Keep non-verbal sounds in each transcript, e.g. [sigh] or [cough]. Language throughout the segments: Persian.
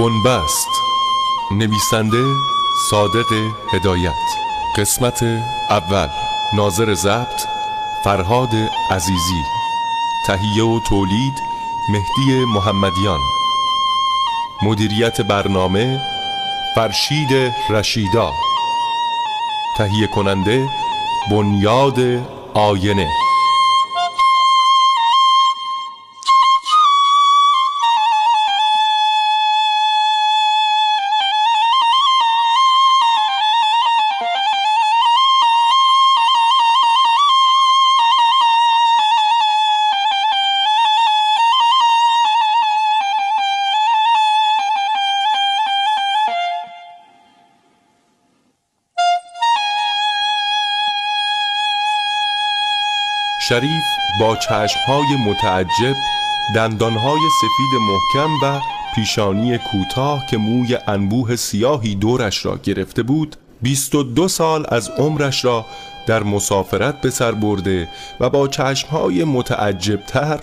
بنبست. نویسنده صادق هدایت. قسمت اول. ناظر ضبط. فرهاد عزیزی. تهیه و تولید مهدی محمدیان. مدیریت برنامه فرشید رشیدا. تهیه کننده بنیاد آینه. شریف با چشمهای متعجب دندانهای سفید محکم و پیشانی کوتاه که موی انبوه سیاهی دورش را گرفته بود بیست و دو سال از عمرش را در مسافرت به سر برده و با چشمهای متعجبتر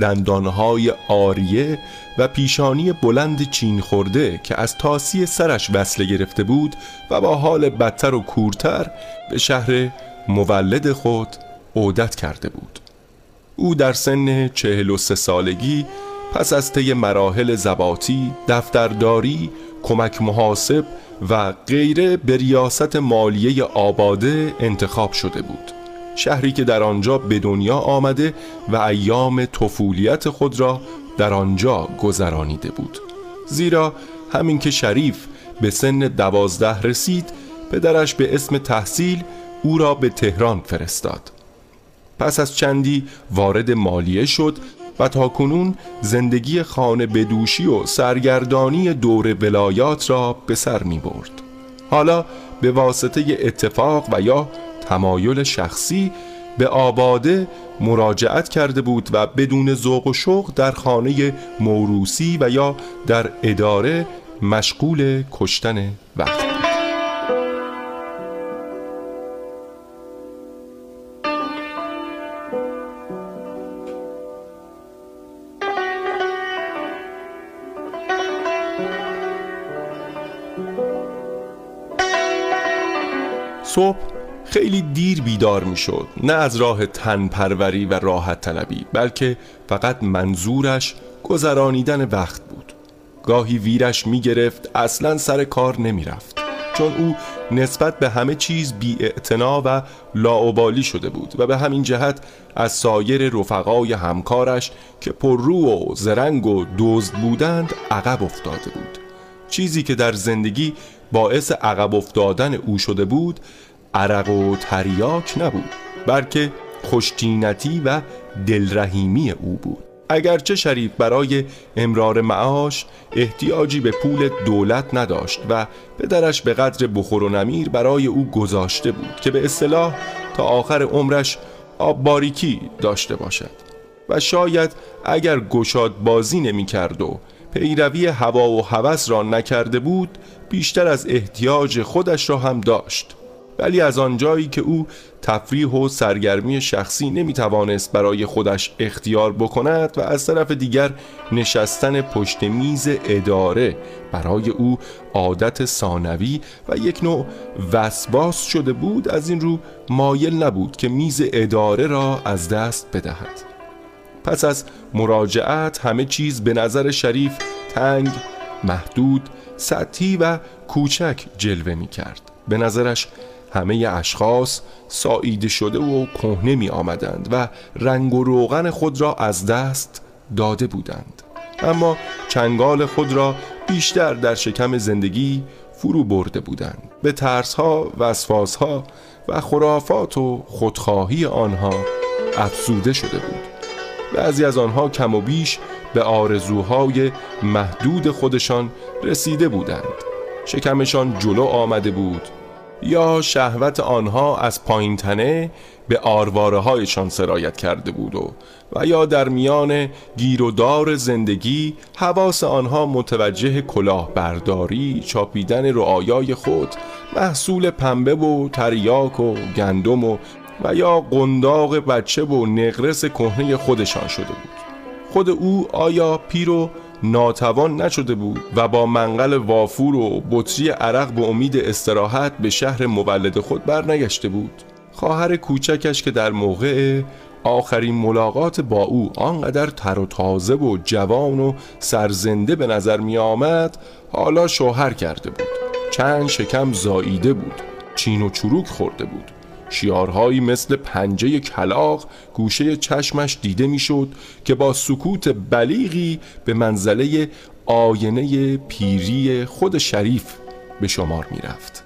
دندانهای آریه و پیشانی بلند چین خورده که از تاسی سرش وصله گرفته بود و با حال بدتر و کورتر به شهر مولد خود عودت کرده بود. او در سن چهل و سه سالگی پس از طی مراحل زباتی، دفترداری، کمک محاسب و غیره به ریاست مالیه آباده انتخاب شده بود. شهری که در آنجا به دنیا آمده و ایام طفولیت خود را در آنجا گذرانیده بود. زیرا همین که شریف به سن دوازده رسید پدرش به اسم تحصیل او را به تهران فرستاد. پس از چندی وارد مالیه شد و تا کنون زندگی خانه بدوشی و سرگردانی دور ولایات را به سر می برد. حالا به واسطه اتفاق و یا تمایل شخصی به آباده مراجعت کرده بود و بدون ذوق و شوق در خانه موروسی و یا در اداره مشغول کشتن وقت صبح خیلی دیر بیدار می شد نه از راه تن پروری و راحت طلبی بلکه فقط منظورش گذرانیدن وقت بود. گاهی ویرش می گرفت اصلا سر کار نمی رفت چون او نسبت به همه چیز بی و لاعبالی شده بود و به همین جهت از سایر رفقای همکارش که پررو و زرنگ و دزد بودند عقب افتاده بود. چیزی که در زندگی باعث عقب افتادن او شده بود عرق و تریاک نبود بلکه خوشتینتی و دلرحیمی او بود. اگرچه شریف برای امرار معاش احتیاجی به پول دولت نداشت و پدرش به قدر بخور و نمیر برای او گذاشته بود که به اصطلاح تا آخر عمرش آب باریکی داشته باشد. و شاید اگر گشاد بازی نمی کرد و پیروی هوا و هوس را نکرده بود بیشتر از احتیاج خودش را هم داشت. ولی از آنجایی که او تفریح و سرگرمی شخصی نمی‌توانست برای خودش اختیار بکند و از طرف دیگر نشستن پشت میز اداره برای او عادت ثانوی و یک نوع وسواس شده بود از این رو مایل نبود که میز اداره را از دست بدهد. پس از مراجعت همه چیز به نظر شریف تنگ، محدود، سطحی و کوچک جلوه می کرد به نظرش همه اشخاص ساییده شده و کهنه می آمدند و رنگ و روغن خود را از دست داده بودند. اما چنگال خود را بیشتر در شکم زندگی فرو برده بودند. به ترسها وسواسها و خرافات و خودخواهی آنها افزوده شده بود. بعضی از آنها کم و بیش به آرزوهای محدود خودشان رسیده بودند. شکمشان جلو آمده بود. یا شهوت آنها از پایین تنه به آرواره هایشان سرایت کرده بود و و یا در میان گیر و دار زندگی حواس آنها متوجه کلاهبرداری چاپیدن رعایای خود محصول پنبه و تریاک و گندم و و یا قنداق بچه و نقرس کهنه خودشان شده بود. خود او آیا پیر و ناتوان نشده بود و با منقل وافور و بطری عرق به امید استراحت به شهر مولد خود برنگشته بود؟ خواهر کوچکش که در موقع آخرین ملاقات با او آنقدر تر و تازه و جوان و سرزنده به نظر می آمد حالا شوهر کرده بود. چند شکم زاییده بود. چین و چروک خورده بود. شیارهایی مثل پنجه کلاق گوشه چشمش دیده می‌شد که با سکوت بلیغی به منزله آینه پیری خود شریف به شمار می رفت.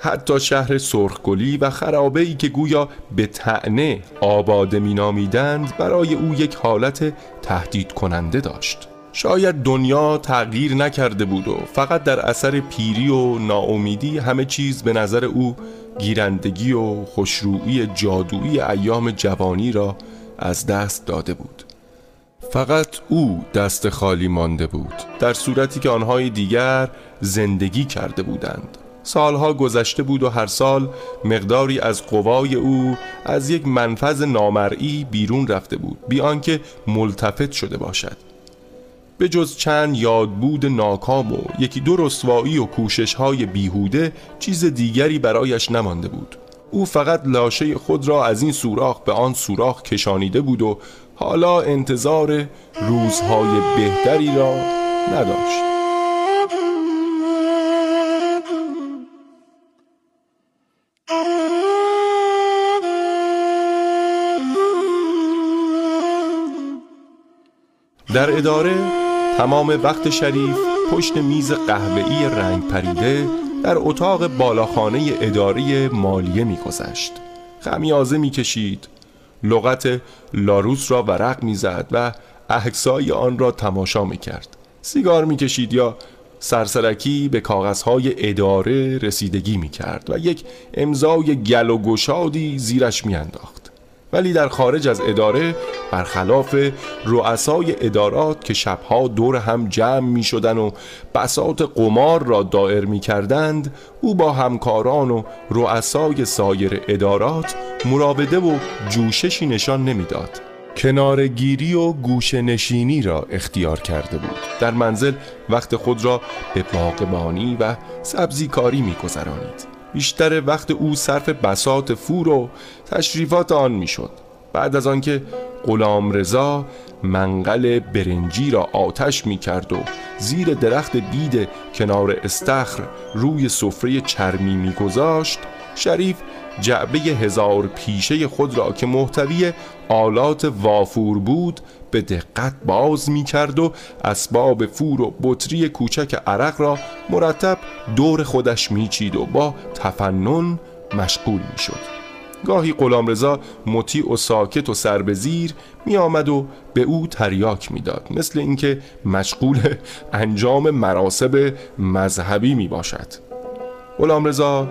حتی شهر سرخگلی و خرابه ای که گویا به تعنه آباده می نامیدند برای او یک حالت تهدید کننده داشت شاید دنیا تغییر نکرده بود و فقط در اثر پیری و ناامیدی همه چیز به نظر او گیرندگی و خوشرویی جادویی ایام جوانی را از دست داده بود. فقط او دست خالی مانده بود در صورتی که آنهای دیگر زندگی کرده بودند. سالها گذشته بود و هر سال مقداری از قوای او از یک منفذ نامرئی بیرون رفته بود بی آنکه ملتفت شده باشد. به جز چند یادبود ناکام و یکی دو رسوایی و کوشش های بیهوده چیز دیگری برایش نمانده بود. او فقط لاشه خود را از این سوراخ به آن سوراخ کشانیده بود و حالا انتظار روزهای بهتری را نداشت. در اداره تمام وقت شریف پشت میز قهوه‌ای رنگ پریده در اتاق بالاخانه اداری مالیه میگذشت. خمیازه می‌کشید. لغت لاروس را ورق می‌زد و احکسای آن را تماشا می‌کرد. سیگار می‌کشید یا سرسرکی به کاغذهای اداره رسیدگی می‌کرد و یک امضای گل و گشادی زیرش میانداخت. ولی در خارج از اداره برخلاف رؤسای ادارات که شبها دور هم جمع می شدن و بسات قمار را دائر می کردند او با همکاران و رؤسای سایر ادارات مراوده و جوششی نشان نمی‌داد. کنارگیری و گوشه نشینی را اختیار کرده بود در منزل وقت خود را به باغبانی و سبزیکاری می گذرانید. بیشتر وقت او صرف بسات فور و تشریفات آن می‌شد. بعد از آنکه غلام رضا منقل برنجی را آتش می کرد و زیر درخت بید کنار استخر روی سفره چرمی می گذاشت شریف جعبه هزار پیشه خود را که محتوی آلات وافور بود به دقت باز می کرد و اسباب فور و بطری کوچک عرق را مرتب دور خودش می چید و با تفنن مشغول می شد گاهی قلام رضا مطیع و ساکت و سر به زیر می آمد و به او تریاک می‌داد. مثل اینکه مشغول انجام مراسب مذهبی می باشد غلام رضا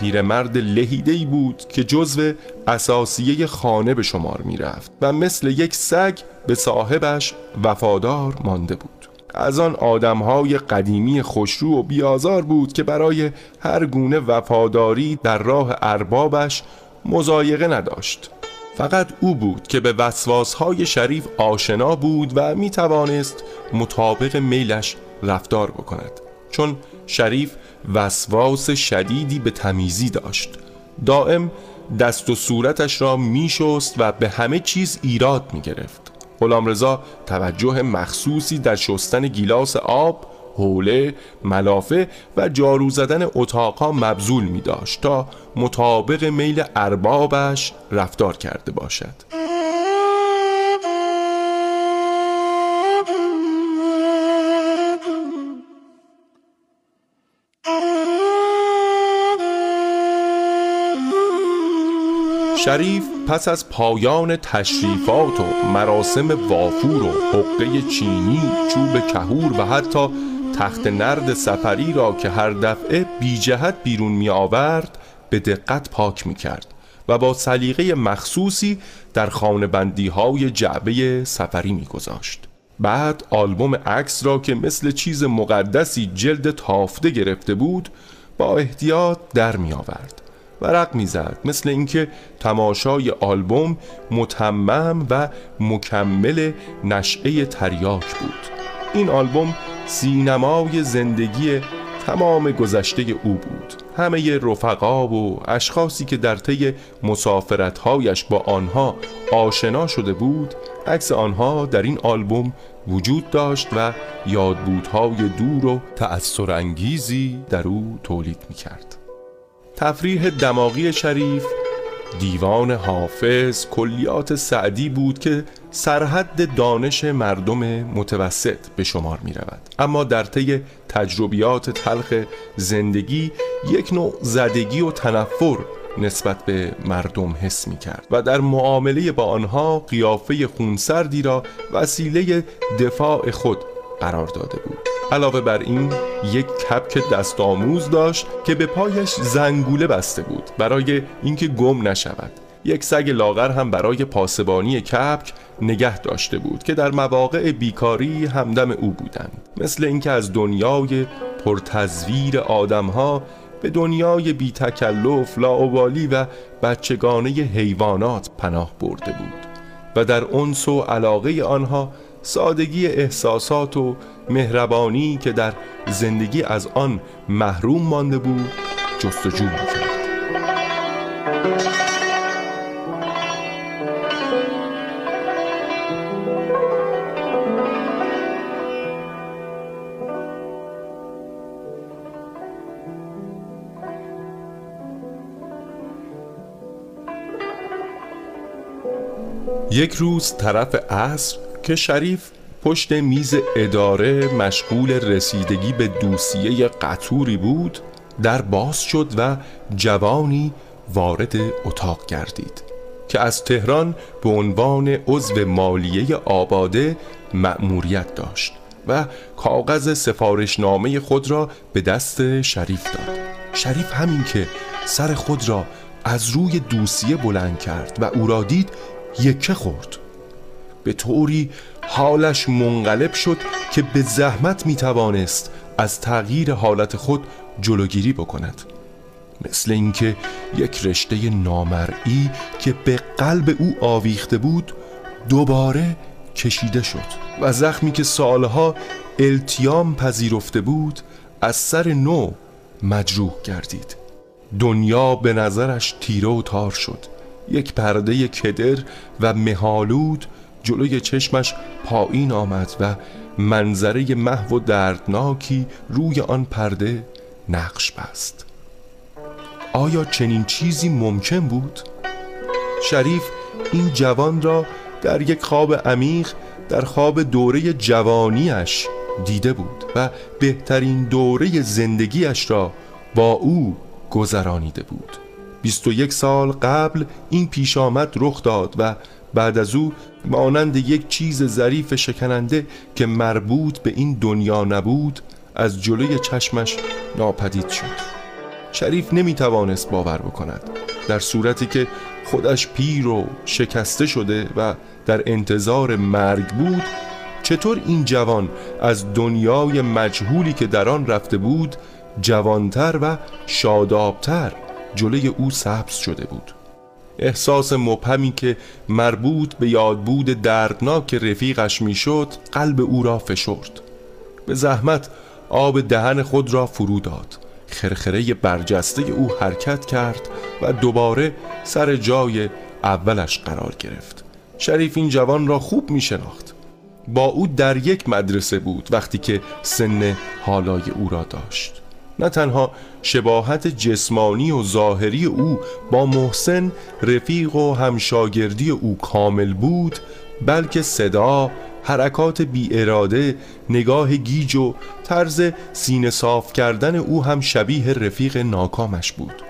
پیرمرد لهیده بود که جزو اساسیه خانه به شمار می رفت و مثل یک سگ به صاحبش وفادار مانده بود. از آن آدمهای قدیمی خوشرو و بیازار بود که برای هر گونه وفاداری در راه اربابش مزایقه نداشت. فقط او بود که به وسواسهای شریف آشنا بود و می توانست مطابق میلش رفتار بکند. چون شریف وسواس شدیدی به تمیزی داشت. دائم دست و صورتش را میشست و به همه چیز ایراد می گرفت غلام رضا توجه مخصوصی در شستن گیلاس آب حوله، ملافه و جارو زدن اتاقا مبذول می داشت تا مطابق میل اربابش رفتار کرده باشد. شریف پس از پایان تشریفات و مراسم وافور و حقه چینی چوب کهور و حتی تخت نرد سفری را که هر دفعه بی جهت بیرون می آورد به دقت پاک می کرد و با سلیقه مخصوصی در خانه بندی های جعبه سفری می گذاشت. بعد آلبوم عکس را که مثل چیز مقدسی جلد تافته گرفته بود با احتیاط در می آورد ورق می‌زد مثل اینکه تماشای آلبوم متمم و مکمل نشعه تریاک بود. این آلبوم سینمای زندگی تمام گذشته او بود. همه رفقا و اشخاصی که در طی مسافرتهایش با آنها آشنا شده بود عکس آنها در این آلبوم وجود داشت و یادبودهای دور و تأثیر انگیزی در او تولید می کرد تفریح دماغی شریف دیوان حافظ کلیات سعدی بود که سرحد دانش مردم متوسط به شمار می رود اما در طی تجربیات تلخ زندگی یک نوع زدگی و تنفر نسبت به مردم حس می کرد و در معامله با آنها قیافه خونسردی را وسیله دفاع خود قرار داده بود. علاوه بر این یک کپک دست آموز داشت که به پایش زنگوله بسته بود برای اینکه گم نشود. یک سگ لاغر هم برای پاسبانی کپک نگه داشته بود که در مواقع بیکاری همدم او بودند. مثل اینکه از دنیای پرتزویر آدمها به دنیای بی تکلف و بچگانه حیوانات پناه برده بود و در انس و علاقه آنها سادگی احساسات و مهربانی که در زندگی از آن محروم مانده بود جستجو می‌کرد. یک روز طرف عصر که شریف پشت میز اداره مشغول رسیدگی به دوسیه قطوری بود در باز شد و جوانی وارد اتاق گردید که از تهران به عنوان عضو مالیه آباده مأموریت داشت و کاغذ سفارشنامه خود را به دست شریف داد. شریف همین که سر خود را از روی دوسیه بلند کرد و او را دید یکه خورد. به طوری حالش منقلب شد که به زحمت می توانست از تغییر حالت خود جلوگیری بکند. مثل اینکه یک رشته نامرئی که به قلب او آویخته بود دوباره کشیده شد و زخمی که سالها التیام پذیرفته بود از سر نو مجروح گردید. دنیا به نظرش تیره و تار شد. یک پرده کدر و مهالود جلوی چشمش پایین آمد و منظره محو و دردناکی روی آن پرده نقش بست آیا چنین چیزی ممکن بود؟ شریف این جوان را در یک خواب عمیق در خواب دوره جوانیش دیده بود و بهترین دوره زندگیش را با او گذرانیده بود 21 سال قبل این پیش آمد رخ داد و بعد از او مانند یک چیز ظریف شکننده که مربوط به این دنیا نبود از جلوی چشمش ناپدید شد. شریف نمی توانست باور بکند در صورتی که خودش پیر و شکسته شده و در انتظار مرگ بود چطور این جوان از دنیای مجهولی که در آن رفته بود جوانتر و شادابتر جلوی او سبز شده بود. احساس مبهمی که مربوط به یادبود دردناک رفیقش می‌شد قلب او را فشرد. به زحمت آب دهن خود را فرو داد. خرخره برجسته او حرکت کرد و دوباره سر جای اولش قرار گرفت. شریف این جوان را خوب می شناخت با او در یک مدرسه بود وقتی که سن حالای او را داشت. نه تنها شباهت جسمانی و ظاهری او با محسن رفیق و همشاگردی او کامل بود بلکه صدا حرکات بی اراده نگاه گیج و طرز سینه صاف کردن او هم شبیه رفیق ناکامش بود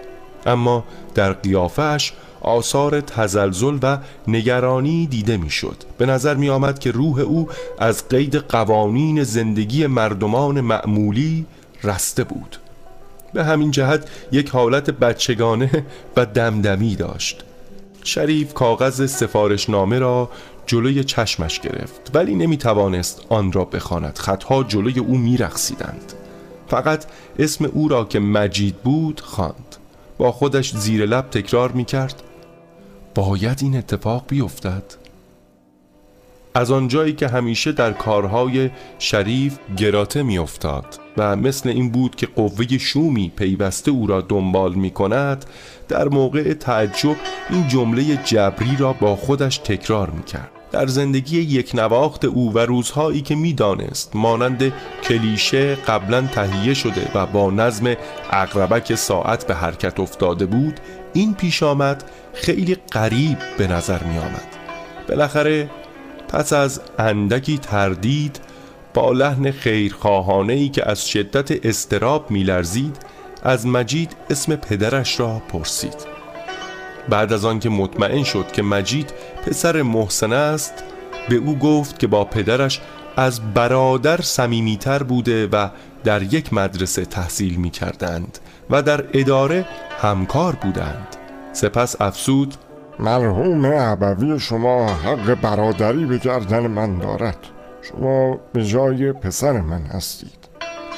اما در قیافش آثار تزلزل و نگرانی دیده می‌شد. به نظر می آمد که روح او از قید قوانین زندگی مردمان معمولی رسته بود به همین جهت یک حالت بچگانه [laughs] و دمدمی داشت. شریف کاغذ سفارشنامه را جلوی چشمش گرفت ولی نمی توانست آن را بخواند. خطها جلوی او می رخصیدند. فقط اسم او را که مجید بود خواند. با خودش زیر لب تکرار می کرد باید این اتفاق بیفتد؟ از آنجایی که همیشه در کارهای شریف گراته میافتاد و مثل این بود که قوه شومی پیوسته او را دنبال می کند در موقع تعجب این جمله جبری را با خودش تکرار می کرد در زندگی یک نواخت او و روزهایی که می‌دانست مانند کلیشه قبلا تهیه شده و با نظم اقربک ساعت به حرکت افتاده بود این پیش آمد خیلی قریب به نظر می آمد بالاخره پس از اندکی تردید با لحن خیرخواهانه ای که از شدت استراب میلرزید از مجید اسم پدرش را پرسید. بعد از آنکه مطمئن شد که مجید پسر محسن است به او گفت که با پدرش از برادر سمیمیتر بوده و در یک مدرسه تحصیل می کردند و در اداره همکار بودند. سپس افسود مرحوم عبوی شما حق برادری به گردن من دارد. شما به جای پسر من هستید.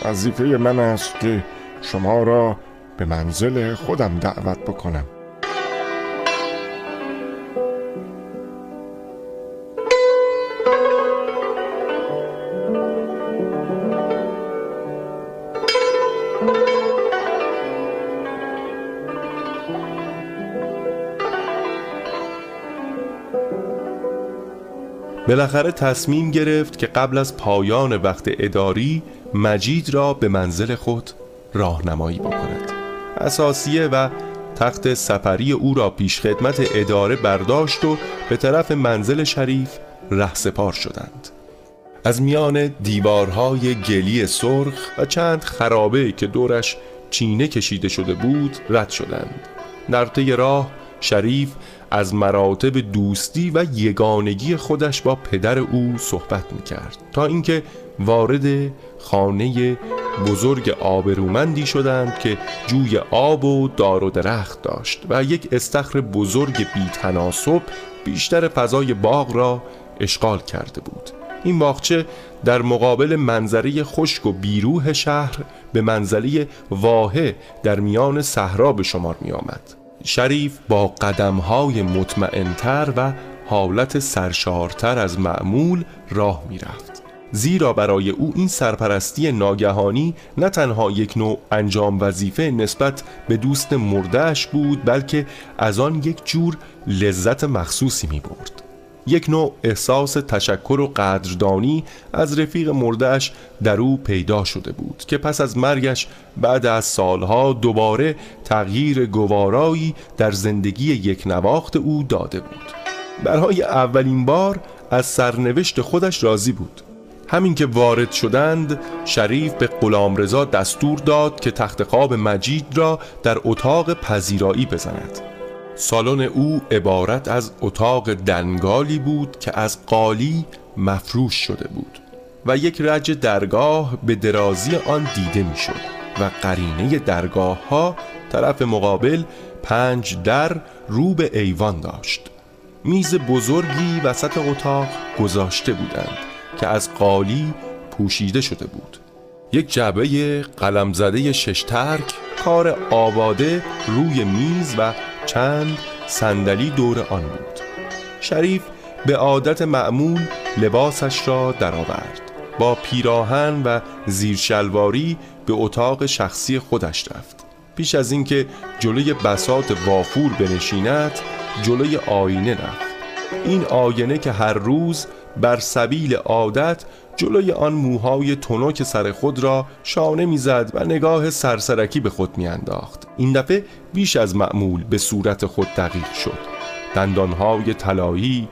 وظیفه من است که شما را به منزل خودم دعوت بکنم. بالاخره تصمیم گرفت که قبل از پایان وقت اداری مجید را به منزل خود راهنمایی بکند. اساسیه و تخت سفری او را پیش خدمت اداره برداشت و به طرف منزل شریف رهسپار شدند. از میان دیوارهای گلی سرخ و چند خرابه که دورش چینه کشیده شده بود رد شدند. در طی راه شریف از مراتب دوستی و یگانگی خودش با پدر او صحبت می‌کرد تا اینکه وارد خانه بزرگ آبرومندی شدند که جوی آب و دار و درخت داشت و یک استخر بزرگ بیتناسب بیشتر فضای باغ را اشغال کرده بود این باغچه در مقابل منظره خشک و بیروه شهر به منزله واحه در میان صحرا به شمار می آمد. شریف با قدمهای مطمئنتر و حالت سرشارتر از معمول راه می رفت. زیرا برای او این سرپرستی ناگهانی نه تنها یک نوع انجام وظیفه نسبت به دوست مردهش بود بلکه از آن یک جور لذت مخصوصی می برد. یک نوع احساس تشکر و قدردانی از رفیق مردهش در او پیدا شده بود که پس از مرگش بعد از سالها دوباره تغییر گوارایی در زندگی یک نواخت او داده بود. برای اولین بار از سرنوشت خودش راضی بود. همین که وارد شدند شریف به رضا دستور داد که تخت خواب مجید را در اتاق پذیرایی بزند. سالن او عبارت از اتاق دنگالی بود که از قالی مفروش شده بود و یک رج درگاه به درازی آن دیده می‌شد و قرینه درگاه ها طرف مقابل پنج در رو به ایوان داشت. میز بزرگی وسط اتاق گذاشته بودند که از قالی پوشیده شده بود. یک جعبه قلمزده شش ترک کار آباده روی میز و چند صندلی دور آن بود. شریف به عادت معمول لباسش را درآورد. با پیراهن و زیرشلواری به اتاق شخصی خودش رفت. پیش از اینکه جلوی بسات وافور بنشیند جلوی آینه رفت. این آینه که هر روز بر سبیل عادت جلوی آن موهای تنک سر خود را شانه می‌زد و نگاه سرسرکی به خود میانداخت. این دفعه بیش از معمول به صورت خود دقیق شد. دندانهای طلایی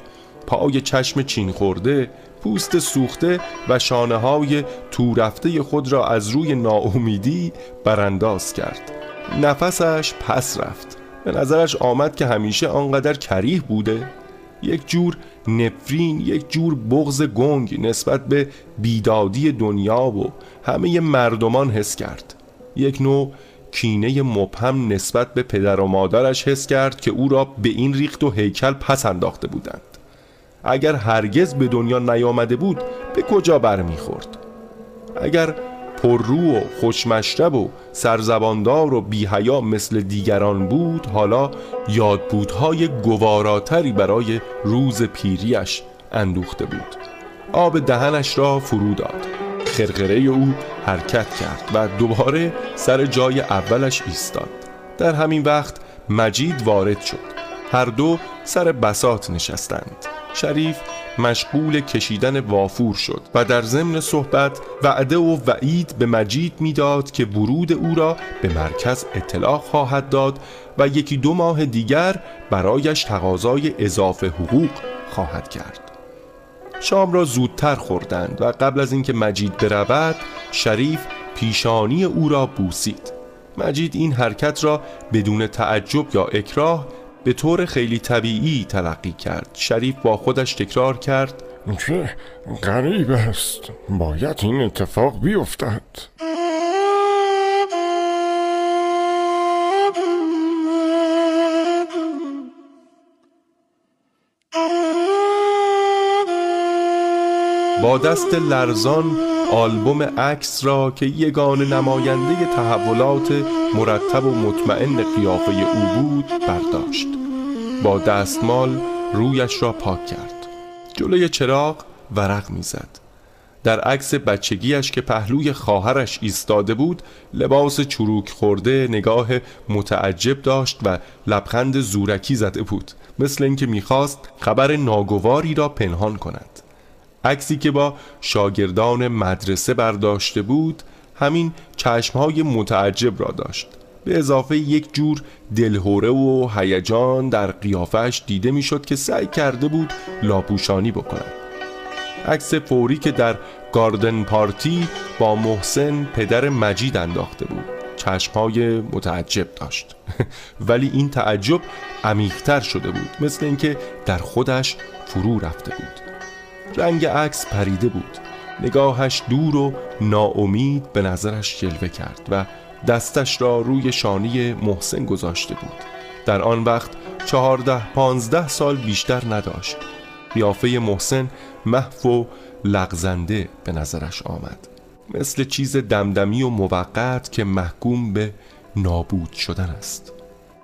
پای چشم چین خورده پوست سوخته و شانه های تو رفته خود را از روی ناامیدی برانداز کرد. نفسش پس رفت. به نظرش آمد که همیشه آنقدر کریه بوده. یک جور نفرین یک جور بغز گنگ نسبت به بیدادی دنیا و همه مردمان حس کرد. یک نوع کینه مبهم نسبت به پدر و مادرش حس کرد که او را به این ریخت و هیکل پس انداخته بودند. اگر هرگز به دنیا نیامده بود به کجا برمیخورد؟ اگر پررو و خوشمشرب و سرزباندار و بیهیا مثل دیگران بود حالا یادبودهای گواراتری برای روز پیریش اندوخته بود. آب دهنش را فرو داد. خرخره او حرکت کرد و دوباره سر جای اولش ایستاد. در همین وقت مجید وارد شد. هر دو سر بسات نشستند. شریف مشغول کشیدن وافور شد و در ضمن صحبت وعده و وعید به مجید می‌داد که ورود او را به مرکز اطلاع خواهد داد و یکی دو ماه دیگر برایش تقاضای اضافه حقوق خواهد کرد. شام را زودتر خوردند و قبل از اینکه مجید برود شریف پیشانی او را بوسید. مجید این حرکت را بدون تعجب یا اکراه به طور خیلی طبیعی تلقی کرد. شریف با خودش تکرار کرد. چه غریب است. باید این اتفاق بیفتد. با دست لرزان آلبوم عکس را که یگان نماینده تحولات مرتب و مطمئن قیافه او بود برداشت. با دستمال رویش را پاک کرد. جلوی چراغ ورق می‌زد. در عکس بچگیش که پهلوی خواهرش ایستاده بود لباس چروک خورده نگاه متعجب داشت و لبخند زورکی زده بود. مثل اینکه می‌خواست خبر ناگواری را پنهان کند. عکسی که با شاگردان مدرسه برداشته بود همین چشمهای متعجب را داشت. به اضافه یک جور دلهوره و هیجان در قیافش دیده می‌شد که سعی کرده بود لاپوشانی بکند. عکس فوری که در گاردن پارتی با محسن پدر مجید انداخته بود. چشمهای متعجب داشت. [laughs] ولی این تعجب عمیقتر شده بود مثل اینکه در خودش فرو رفته بود. رنگ عکس پریده بود. نگاهش دور و ناامید به نظرش جلوه کرد و دستش را روی شانی محسن گذاشته بود. در آن وقت چهارده پانزده سال بیشتر نداشت. قیافه محسن محو و لغزنده به نظرش آمد. مثل چیز دمدمی و موقت که محکوم به نابود شدن است.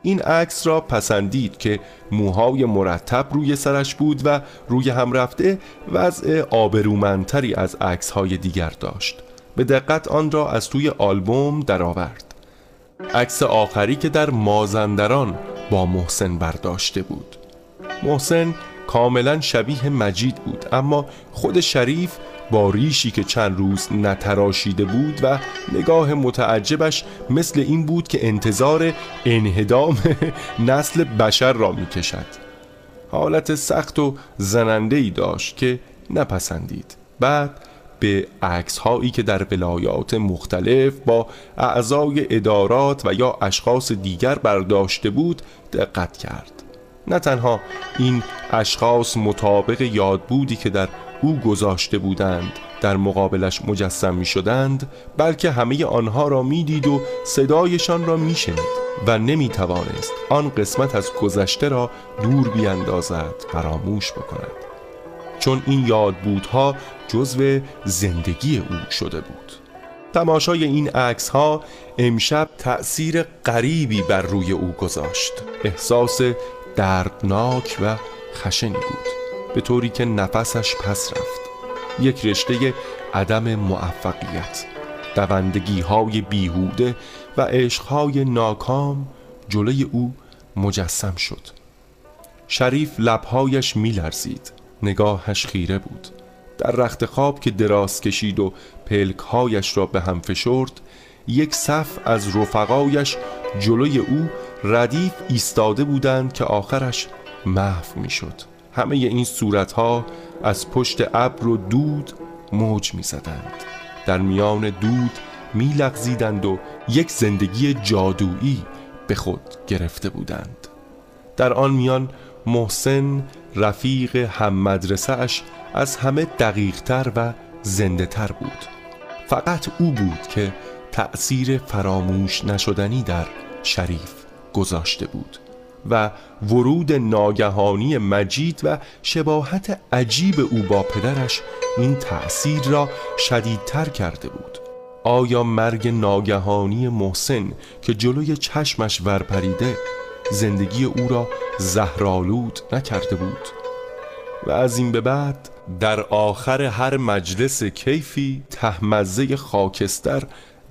این عکس را پسندید که موهای مرتب روی سرش بود و روی هم رفته وضع آبرومندتری از عکس های دیگر داشت به دقت آن را از توی آلبوم درآورد. عکس آخری که در مازندران با محسن برداشته بود محسن کاملا شبیه مجید بود اما خود شریف با ریشی که چند روز نتراشیده بود و نگاه متعجبش مثل این بود که انتظار انهدام [laughs] نسل بشر را می کشد حالت سخت و زننده ای داشت که نپسندید. بعد به عکس هایی که در ولایات مختلف با اعضای ادارات و یا اشخاص دیگر برداشته بود دقت کرد. نه تنها این اشخاص مطابق یادبودی که در او گذاشته بودند. در مقابلش مجسم می شدند بلکه همه آنها را می‌دید و صدایشان را می شنید و نمی توانست آن قسمت از گذشته را دور بیاندازد فراموش بکند. چون این یادبودها جزو زندگی او شده بود. تماشای این عکس ها امشب تأثیر غریبی بر روی او گذاشت. احساس دردناک و خشنی بود. به طوری که نفسش پس رفت. یک رشته عدم موفقیت دوندگی های بیهوده و عشقهای ناکام جلوی او مجسم شد. شریف لبهایش میلرزید نگاهش خیره بود. در رخت خواب که دراز کشید و پلکهایش را به هم فشرد یک صف از رفقایش جلوی او ردیف ایستاده بودند که آخرش محو می‌شد. همه این صورتها از پشت ابر و دود موج می زدند. در میان دود می لغزیدند و یک زندگی جادویی به خود گرفته بودند. در آن میان محسن رفیق هم مدرسه اش از همه دقیقتر و زنده تر بود. فقط او بود که تأثیر فراموش نشدنی در شریف گذاشته بود. و ورود ناگهانی مجید و شباهت عجیب او با پدرش این تأثیر را شدیدتر کرده بود. آیا مرگ ناگهانی محسن که جلوی چشمش ورپریده زندگی او را زهرالود نکرده بود؟ و از این به بعد در آخر هر مجلس کیفی تهمزه خاکستر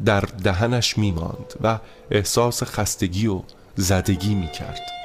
در دهنش میماند و احساس خستگی و زدگی می‌کرد.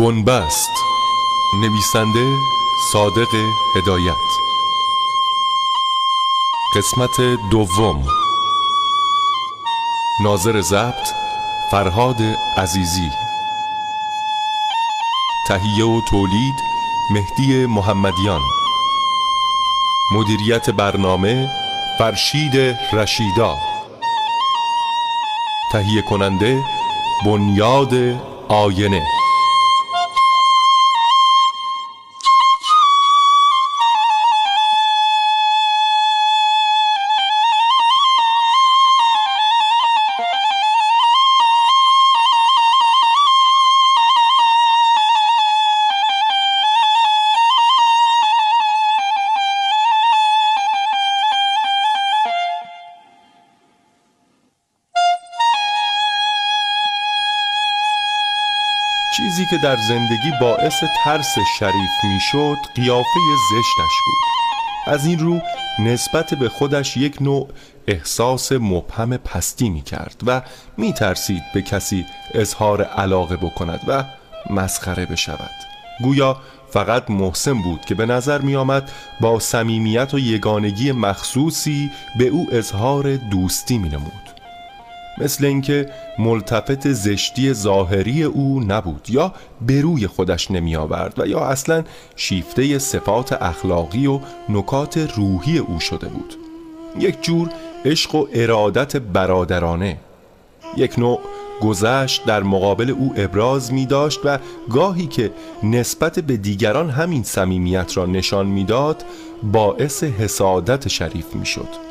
بنبست. نویسنده صادق هدایت. قسمت دوم. ناظر ضبط فرهاد عزیزی. تهیه و تولید مهدی محمدیان. مدیریت برنامه فرشید رشیدا. تهیه کننده بنیاد آینه. که در زندگی باعث ترس شریف می‌شد قیافه زشتش بود. از این رو نسبت به خودش یک نوع احساس مبهم پستی می کرد و می ترسید به کسی اظهار علاقه بکند و مسخره بشود. گویا فقط محسن بود که به نظر می آمد با صمیمیت و یگانگی مخصوصی به او اظهار دوستی می نمود مثل اینکه ملتفت زشتی ظاهری او نبود یا به روی خودش نمی آورد و یا اصلا شیفته صفات اخلاقی و نکات روحی او شده بود. یک جور عشق و ارادت برادرانه. یک نوع گذشت در مقابل او ابراز می داشت و گاهی که نسبت به دیگران همین صمیمیت را نشان می‌داد باعث حسادت شریف می شد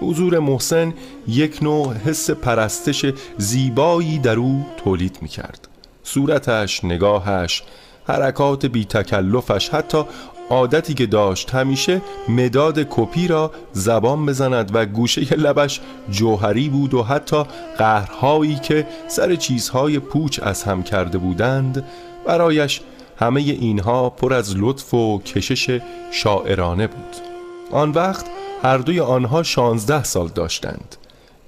حضور محسن یک نوع حس پرستش زیبایی در او تولید می کرد صورتش، نگاهش، حرکات بی تکلفش حتی عادتی که داشت همیشه مداد کپی را زبان بزند و گوشه لبش جوهری بود و حتی قهرهایی که سر چیزهای پوچ از هم کرده بودند برایش همه اینها پر از لطف و کشش شاعرانه بود. آن وقت هر دوی آنها شانزده سال داشتند.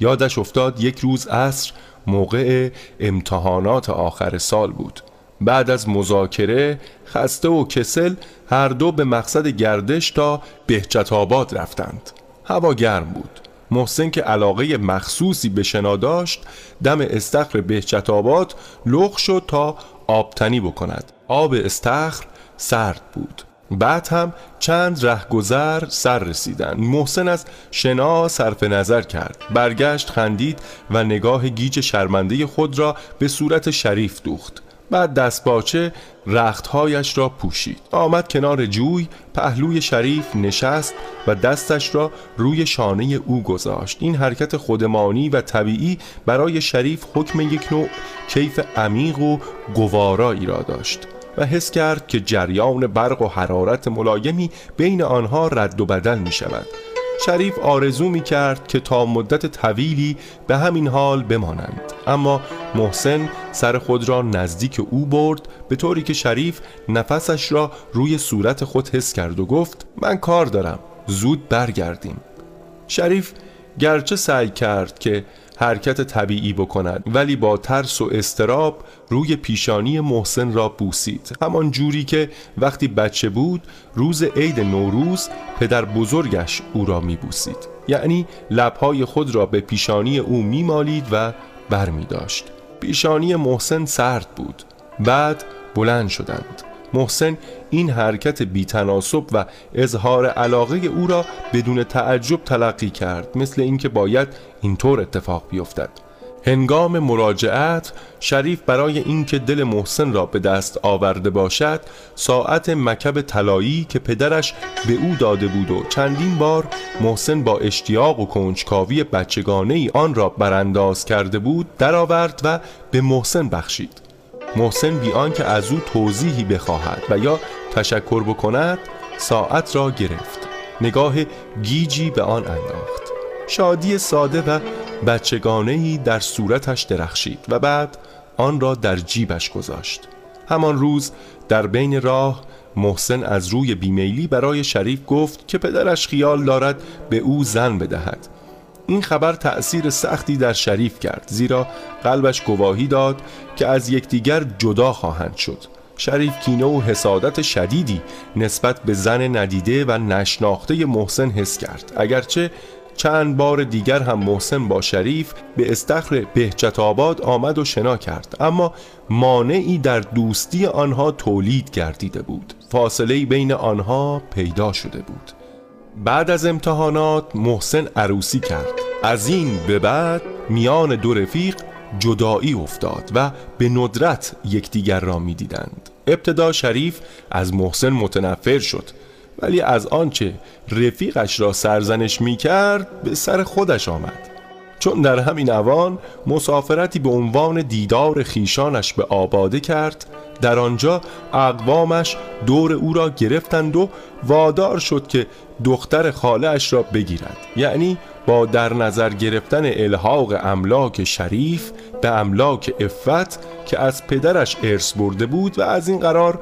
یادش افتاد یک روز عصر موقع امتحانات آخر سال بود. بعد از مذاکره خسته و کسل هر دو به مقصد گردش تا بهجت آباد رفتند. هوا گرم بود. محسن که علاقه مخصوصی به شنا داشت دم استخر بهجت آباد لغ شد تا آبتنی بکند. آب استخر سرد بود. بعد هم چند رهگذر سر رسیدن محسن از شنا صرف نظر کرد. برگشت خندید و نگاه گیج شرمنده خود را به صورت شریف دوخت. بعد دستباچه رختهایش را پوشید. آمد کنار جوی پهلوی شریف نشست و دستش را روی شانه او گذاشت. این حرکت خودمانی و طبیعی برای شریف حکم یک نوع کیف عمیق و گوارایی را داشت. و حس کرد که جریان برق و حرارت ملایمی بین آنها رد و بدل می شود شریف آرزو می کرد که تا مدت طویلی به همین حال بمانند. اما محسن سر خود را نزدیک او برد به طوری که شریف نفسش را روی صورت خود حس کرد و گفت من کار دارم زود برگردیم. شریف گرچه سعی کرد که حرکت طبیعی بکند. ولی با ترس و استراب روی پیشانی محسن را بوسید. همان جوری که وقتی بچه بود روز عید نوروز پدر بزرگش او را می بوسید یعنی لبهای خود را به پیشانی او می مالید و بر می داشت پیشانی محسن سرد بود. بعد بلند شدند. محسن این حرکت بیتناسب و اظهار علاقه او را بدون تعجب تلقی کرد مثل اینکه باید اینطور اتفاق بیفتد. هنگام مراجعت شریف برای اینکه دل محسن را به دست آورده باشد ساعت مکب طلایی که پدرش به او داده بود و چندین بار محسن با اشتیاق و کنجکاوی بچگانه ای آن را برانداز کرده بود درآورد و به محسن بخشید. محسن بیان که از او توضیحی بخواهد و یا تشکر بکند ساعت را گرفت. نگاه گیجی به آن انداخت. شادی ساده و بچگانهی در صورتش درخشید و بعد آن را در جیبش گذاشت. همان روز در بین راه محسن از روی بیمیلی برای شریف گفت که پدرش خیال دارد به او زن بدهد. این خبر تأثیر سختی در شریف کرد زیرا قلبش گواهی داد که از یکدیگر جدا خواهند شد. شریف کینه و حسادت شدیدی نسبت به زن ندیده و نشناخته محسن حس کرد. اگرچه چند بار دیگر هم محسن با شریف به استخر بهجت آباد آمد و شنا کرد اما مانعی در دوستی آنها تولید گردیده بود. فاصله بین آنها پیدا شده بود. بعد از امتحانات محسن عروسی کرد. از این به بعد میان دو رفیق جدایی افتاد و به ندرت یکدیگر را می‌دیدند. ابتدا شریف از محسن متنفر شد ولی از آنچه رفیقش را سرزنش می کرد به سر خودش آمد. چون در همین اوان مسافرتی به عنوان دیدار خیشانش به آباده کرد در آنجا اقوامش دور او را گرفتند و وادار شد که دختر خاله اش را بگیرد. یعنی با در نظر گرفتن الحاق املاک شریف به املاک افت که از پدرش ارث برده بود و از این قرار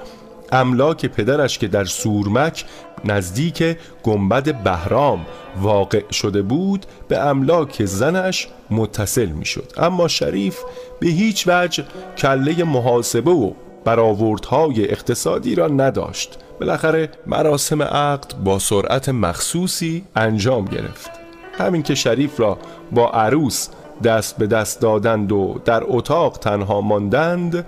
املاک پدرش که در سورمک نزدیک گنبد بهرام واقع شده بود به املاک زنش متصل می شد اما شریف به هیچ وجه کله محاسبه و برآوردهای اقتصادی را نداشت. بالاخره مراسم عقد با سرعت مخصوصی انجام گرفت. همین که شریف را با عروس دست به دست دادند و در اتاق تنها ماندند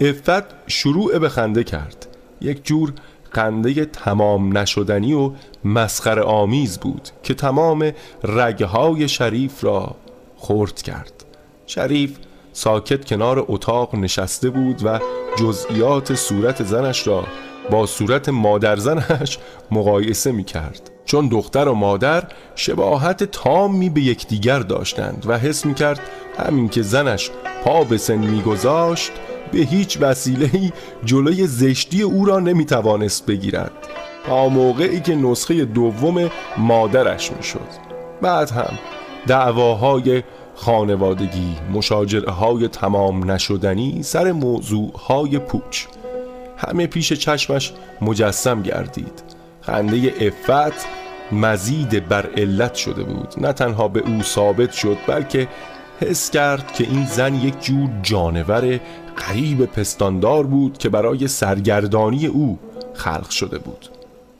افت شروع به خنده کرد. یک جور خنده تمام نشدنی و مسخر آمیز بود که تمام رگهای شریف را خورد کرد. شریف ساکت کنار اتاق نشسته بود و جزئیات صورت زنش را با صورت مادر زنش مقایسه می کرد چون دختر و مادر شباهت تامی به یکدیگر داشتند و حس می کرد همین که زنش پا به سن می گذاشت به هیچ وسیله‌ای جلوی زشتی او را نمی توانست بگیرد. تا موقعی که نسخه دوم مادرش می شد بعد هم دعواهای خانوادگی مشاجره های تمام نشدنی سر موضوع های پوچ. همه پیش چشمش مجسم گردید. خنده افت مزید بر علت شده بود. نه تنها به او ثابت شد بلکه حس کرد که این زن یک جور جانور قریب پستاندار بود که برای سرگردانی او خلق شده بود.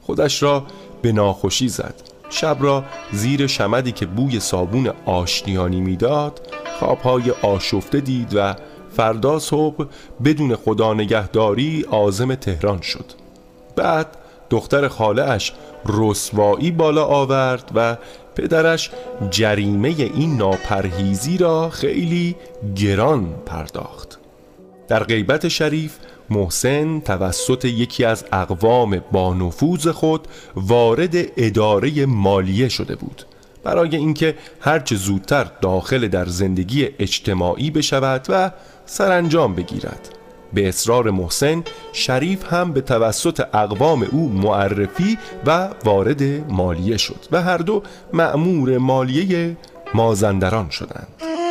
خودش را به ناخوشی زد. شب را زیر شمدی که بوی صابون آشتیانی می‌داد خوابهای آشفته دید و فردا صبح بدون خدا نگهداری آزم تهران شد. بعد دختر خاله اش رسوایی بالا آورد و پدرش جریمه این ناپرهیزی را خیلی گران پرداخت. در غیبت شریف محسن توسط یکی از اقوام با نفوذ خود وارد اداره مالیه شده بود. برای اینکه هرچه زودتر داخل در زندگی اجتماعی بشود و سرانجام بگیرد. به اصرار محسن شریف هم به توسط اقوام او معرفی و وارد مالیه شد و هر دو مأمور مالیه مازندران شدند.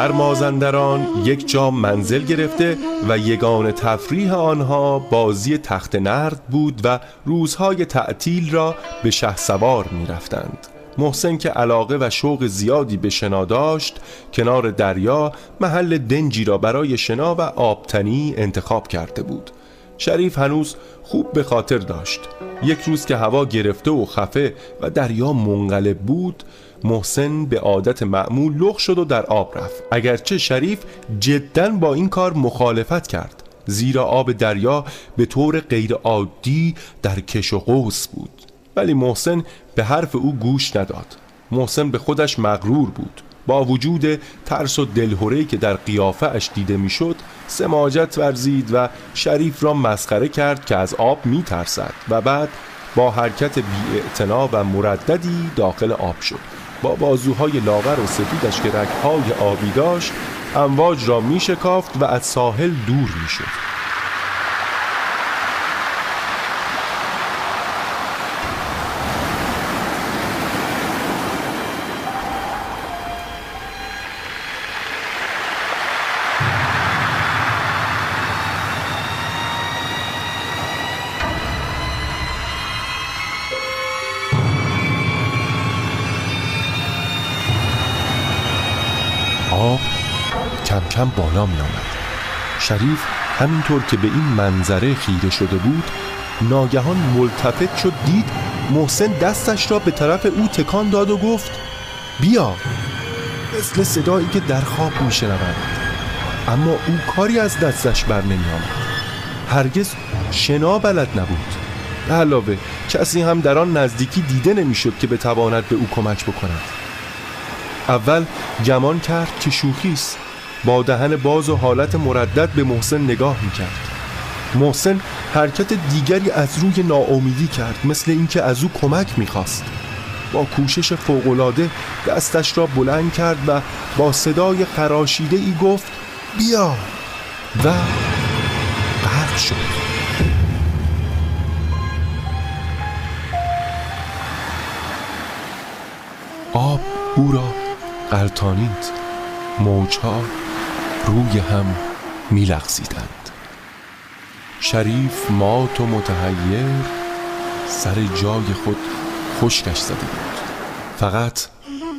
در مازندران یک جا منزل گرفته و یگان تفریح آنها بازی تخت نرد بود و روزهای تعطیل را به شه سوار می رفتند. محسن که علاقه و شوق زیادی به شنا داشت کنار دریا محل دنجی را برای شنا و آبتنی انتخاب کرده بود شریف هنوز خوب به خاطر داشت یک روز که هوا گرفته و خفه و دریا منقلب بود محسن به عادت معمول لغ شد و در آب رفت. اگرچه شریف جدا با این کار مخالفت کرد. زیرا آب دریا به طور غیر عادی در کش و قوس بود. ولی محسن به حرف او گوش نداد. محسن به خودش مغرور بود. با وجود ترس و دلهوری که در قیافه اش دیده می‌شد سماجت ورزید و شریف را مسخره کرد که از آب می ترسد و بعد با حرکت بی و مرددی داخل آب شد. با بازوهای لاغر و سفیدش که رگهای آبی داشت امواج را می شکافت و از ساحل دور می شد کم بالا می آمد. شریف همینطور که به این منظره خیره شده بود ناگهان ملتفت شد دید محسن دستش را به طرف او تکان داد و گفت بیا. مثل صدایی که در خواب می شنود اما او کاری از دستش بر نمی آمد. هرگز شنا بلد نبود. به علاوه کسی هم در آن نزدیکی دیده نمی‌شد که بتواند به او کمک بکند. اول گمان کرد که شوخی است. با دهن باز و حالت مردد به محسن نگاه می‌کرد. محسن حرکت دیگری از روی ناامیدی کرد مثل اینکه از او کمک می‌خواست. با کوشش فوقالعاده دستش را بلند کرد و با صدای خراشیده ای گفت بیا. و غرق شد. آب او را قلتانید موجها روی هم میلغزیدند. شریف مات و متحیر سر جای خود خشکش زده بود. فقط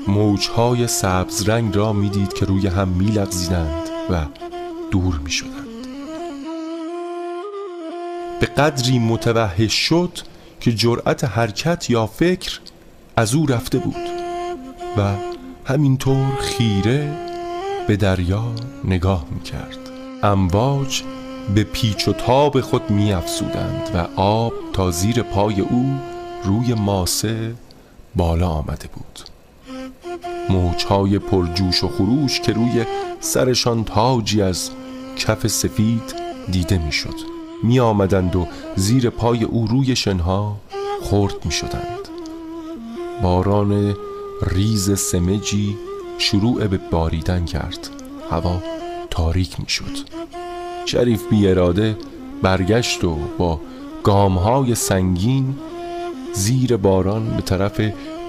موجهای سبز رنگ را می‌دید که روی هم میلغزیدند و دور می‌شدند. به قدری متوحش شد که جرأت حرکت یا فکر از او رفته بود و همینطور خیره به دریا نگاه می‌کرد. امواج به پیچ و تاب خود می افزودند و آب تا زیر پای او روی ماسه بالا آمده بود. موجهای پرجوش و خروش که روی سرشان تاجی از کف سفید دیده می‌شد می آمدند و زیر پای او روی شنها خورد می شدند باران ریز سمجی شروع به باریدن کرد. هوا تاریک می شد شریف بی اراده برگشت و با گامهای سنگین زیر باران به طرف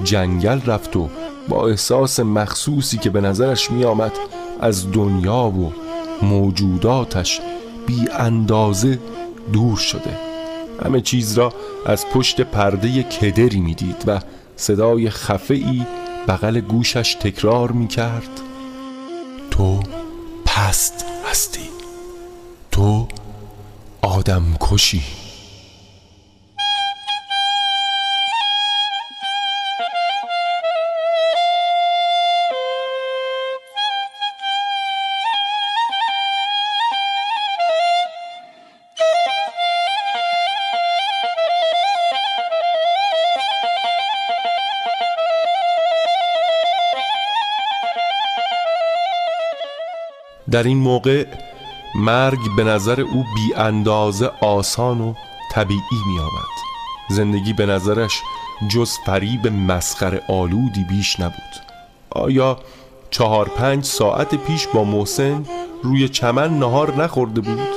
جنگل رفت و با احساس مخصوصی که به نظرش می آمد از دنیا و موجوداتش بی اندازه دور شده. همه چیز را از پشت پرده کدری می‌دید و صدای خفه ای بغل گوشش تکرار می کرد تو پست هستی. تو آدم کشی. در این موقع مرگ به نظر او بی اندازه آسان و طبیعی می آمد زندگی به نظرش جز فریب مسخر آلودی بیش نبود آیا چهار پنج ساعت پیش با محسن روی چمن نهار نخورده بود؟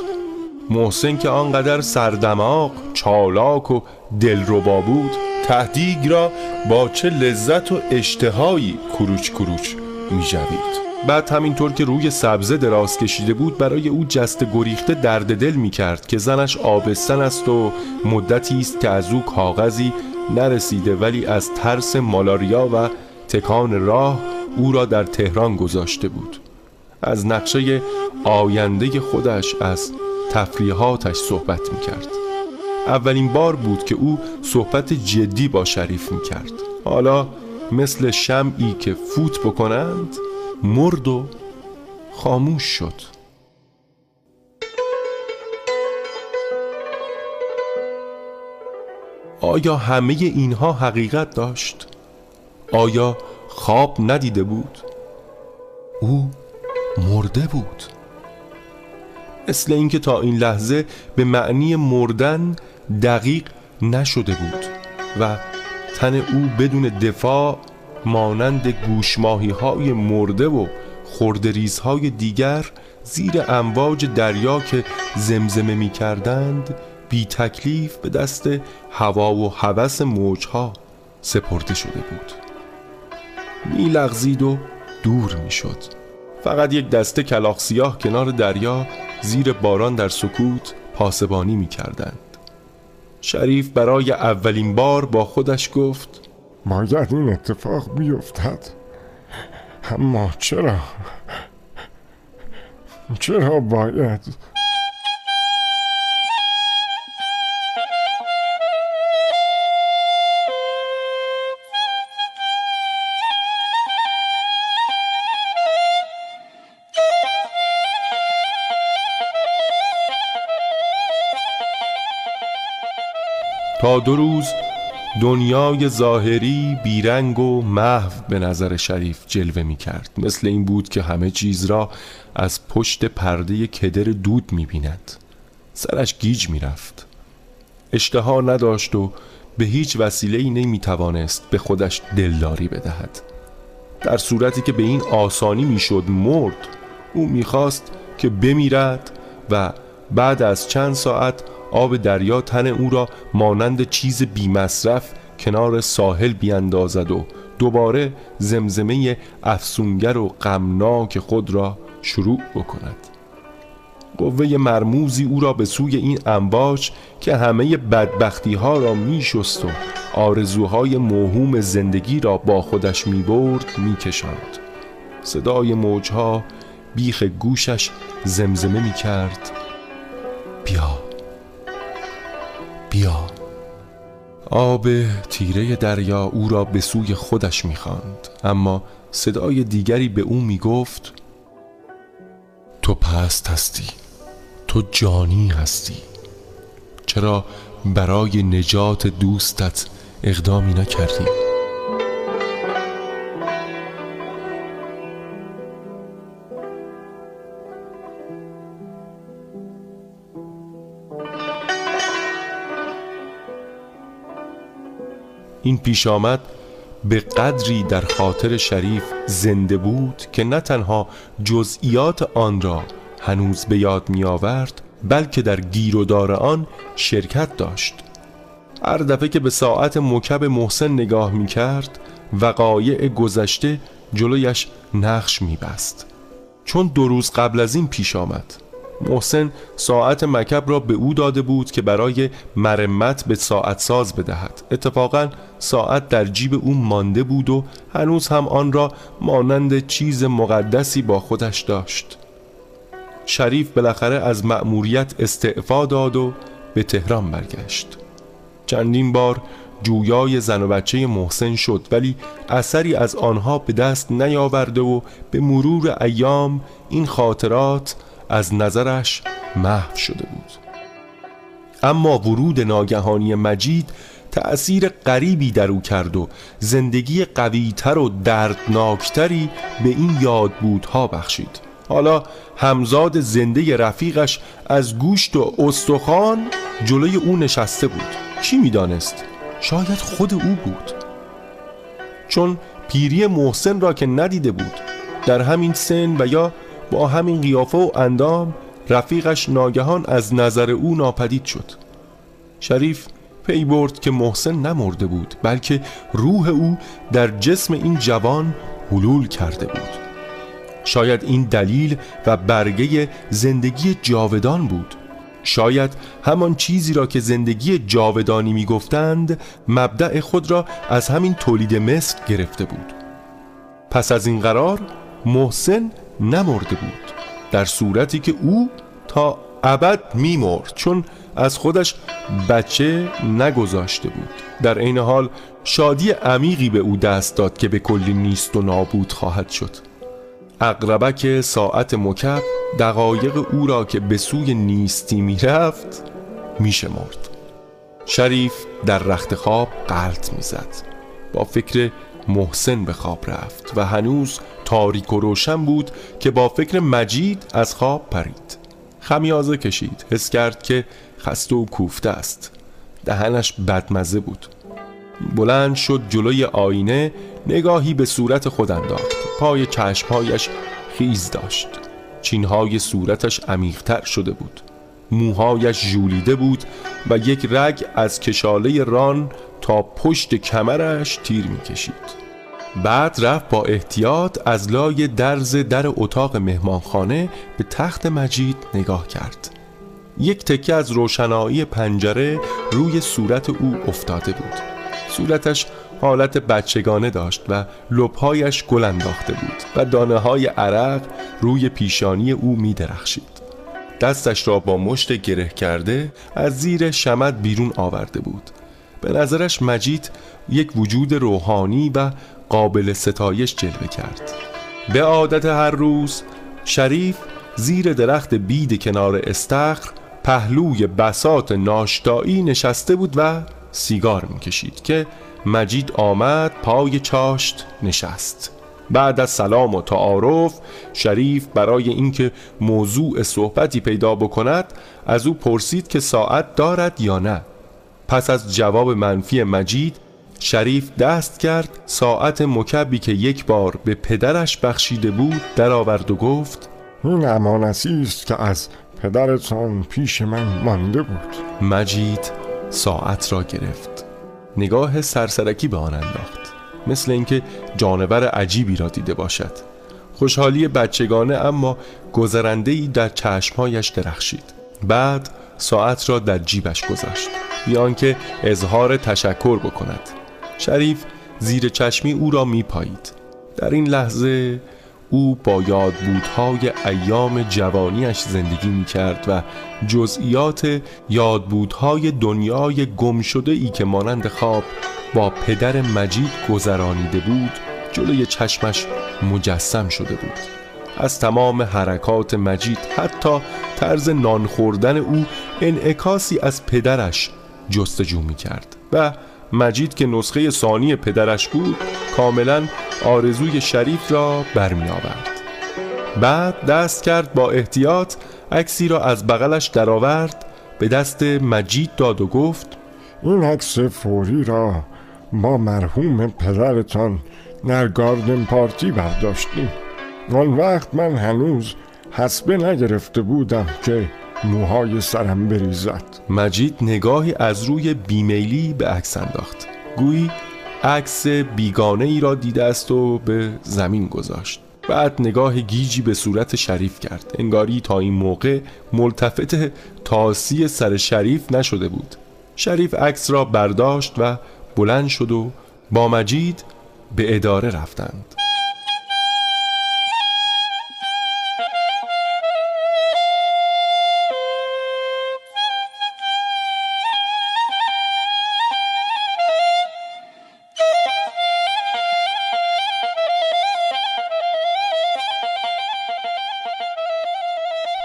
محسن که آنقدر سردماغ، چالاک و دلربا بود تهدیگ را با چه لذت و اشتهایی کروچ کروچ می جوید. بعد همینطور که روی سبزه دراز کشیده بود برای او جست گریخته درد دل می کرد که زنش آبستن است و مدتی است که از او کاغذی نرسیده ولی از ترس مالاریا و تکان راه او را در تهران گذاشته بود. از نقشه آینده خودش از تفریحاتش صحبت می کرد اولین بار بود که او صحبت جدی با شریف می کرد حالا مثل شمعی که فوت بکنند مرد و خاموش شد آیا همه اینها حقیقت داشت؟ آیا خواب ندیده بود؟ او مرده بود مثل اینکه تا این لحظه به معنی مردن دقیق نشده بود و تن او بدون دفاع مانند گوشماهی های مرده و خردریز های دیگر زیر امواج دریا که زمزمه می کردند بی تکلیف به دست هوا و هوس موجها سپرده شده بود. می لغزید و دور می شد فقط یک دسته کلاخ سیاه کنار دریا زیر باران در سکوت پاسبانی می کردند شریف برای اولین بار با خودش گفت باید این اتفاق بیفتد. اما چرا؟ چرا باید؟ تا دو روز دنیای ظاهری بیرنگ و محو به نظر شریف جلوه می کرد مثل این بود که همه چیز را از پشت پرده کدر دود می بیند سرش گیج می‌رفت. اشتها نداشت و به هیچ وسیله ای نمی توانست به خودش دلداری بدهد. در صورتی که به این آسانی می‌شد مرد او می‌خواست که بمیرد و بعد از چند ساعت آب دریا تن او را مانند چیز بیمصرف کنار ساحل بیاندازد و دوباره زمزمه افسونگر و غمناک خود را شروع بکند. قوه مرموزی او را به سوی این انباش که همه بدبختی ها را می شست و آرزوهای موهوم زندگی را با خودش می برد می کشند. صدای موجها بیخ گوشش زمزمه می کرد بیا. بیا. آب تیره دریا او را به سوی خودش می‌خواند. اما صدای دیگری به او می‌گفت تو پست هستی تو جانی هستی. چرا برای نجات دوستت اقدامی نکردی؟ این پیش آمد به قدری در خاطر شریف زنده بود که نه تنها جزئیات آن را هنوز به یاد می آورد بلکه در گیر و دار آن شرکت داشت. هر دفعه که به ساعت مکب محسن نگاه می کرد وقایع گذشته جلویش نقش می بست چون دو روز قبل از این پیش آمد. محسن ساعت مکب را به او داده بود که برای مرمت به ساعت ساز بدهد. اتفاقا ساعت در جیب او مانده بود و هنوز هم آن را مانند چیز مقدسی با خودش داشت. شریف بالاخره از مأموریت استعفا داد و به تهران برگشت. چندین بار جویای زن و بچه محسن شد ولی اثری از آنها به دست نیاورده و به مرور ایام این خاطرات از نظرش محو شده بود. اما ورود ناگهانی مجید تأثیر غریبی در او کرد و زندگی قویتر و دردناکتری به این یادبودها بخشید. حالا همزاد زنده رفیقش از گوشت و استخوان جلوی او نشسته بود. کی می‌دانست؟ شاید خود او بود. چون پیری محسن را که ندیده بود در همین سن و یا با همین قیافه و اندام رفیقش ناگهان از نظر او ناپدید شد. شریف پی برد که محسن نمرده بود بلکه روح او در جسم این جوان حلول کرده بود. شاید این دلیل و برگه زندگی جاودان بود. شاید همان چیزی را که زندگی جاودانی می‌گفتند مبدع خود را از همین تولید مصر گرفته بود. پس از این قرار محسن نمرده بود در صورتی که او تا ابد میمرد چون از خودش بچه نگذاشته بود. در عین حال شادی عمیقی به او دست داد که به کلی نیست و نابود خواهد شد. اقربک ساعت مکب دقایق او را که به سوی نیستی می‌رفت میشمرد. شریف در رخت خواب قلط می‌زد. با فکر محسن به خواب رفت و هنوز تاریک و روشن بود که با فکر مجید از خواب پرید. خمیازه کشید حس کرد که خسته و کوفته است. دهنش بدمزه بود. بلند شد جلوی آینه نگاهی به صورت خود انداخت. پای چشمهایش خیز داشت. چینهای صورتش عمیقتر شده بود. موهایش ژولیده بود و یک رگ از کشاله ران تا پشت کمرش تیر می‌کشید. بعد رفت با احتیاط از لای درز در اتاق مهمانخانه به تخت مجید نگاه کرد. یک تکه از روشنایی پنجره روی صورت او افتاده بود. صورتش حالت بچگانه داشت و لبهایش گل انداخته بود و دانه های عرق روی پیشانی او می درخشید دستش را با مشت گره کرده از زیر شمد بیرون آورده بود. به نظرش مجید یک وجود روحانی و قابل ستایش جلوه کرد. به عادت هر روز شریف زیر درخت بید کنار استخر پهلوی بسات ناشتایی نشسته بود و سیگار می‌کشید که مجید آمد پای چاشت نشست. بعد از سلام و تعارف شریف برای اینکه موضوع صحبتی پیدا بکند از او پرسید که ساعت دارد یا نه. پس از جواب منفی مجید شریف دست کرد ساعت مکبی که یک بار به پدرش بخشیده بود درآورد و گفت این امانتی است که از پدرتان پیش من مانده بود. مجید ساعت را گرفت. نگاه سرسرکی به آن انداخت مثل اینکه جانور عجیبی را دیده باشد. خوشحالی بچگانه اما گذرنده ای در چشمهایش درخشید. بعد ساعت را در جیبش گذاشت. بیان که اظهار تشکر بکند شریف زیر چشمی او را می پایید. در این لحظه او با یادبودهای ایام جوانیش زندگی می کرد و جزئیات یادبودهای دنیای گم شده ای که مانند خواب با پدر مجید گذرانیده بود جلوی چشمش مجسم شده بود از تمام حرکات مجید حتی طرز نان خوردن او انعکاسی از پدرش جستجو می کرد و مجید که نسخه ثانی پدرش بود کاملا آرزوی شریف را برمی آورد بعد دست کرد با احتیاط عکسی را از بغلش درآورد به دست مجید داد و گفت این عکس فوری را ما مرحوم پدرتان در گاردن پارتی برداشتیم. آن وقت من هنوز حسبه نگرفته بودم که موهای سرم بریزد. مجید نگاهی از روی بیمیلی به عکس انداخت. گویی عکس بیگانه ای را دیده است و به زمین گذاشت. بعد نگاه گیجی به صورت شریف کرد. انگاری تا این موقع ملتفت تاسی سر شریف نشده بود. شریف عکس را برداشت و بلند شد و با مجید به اداره رفتند.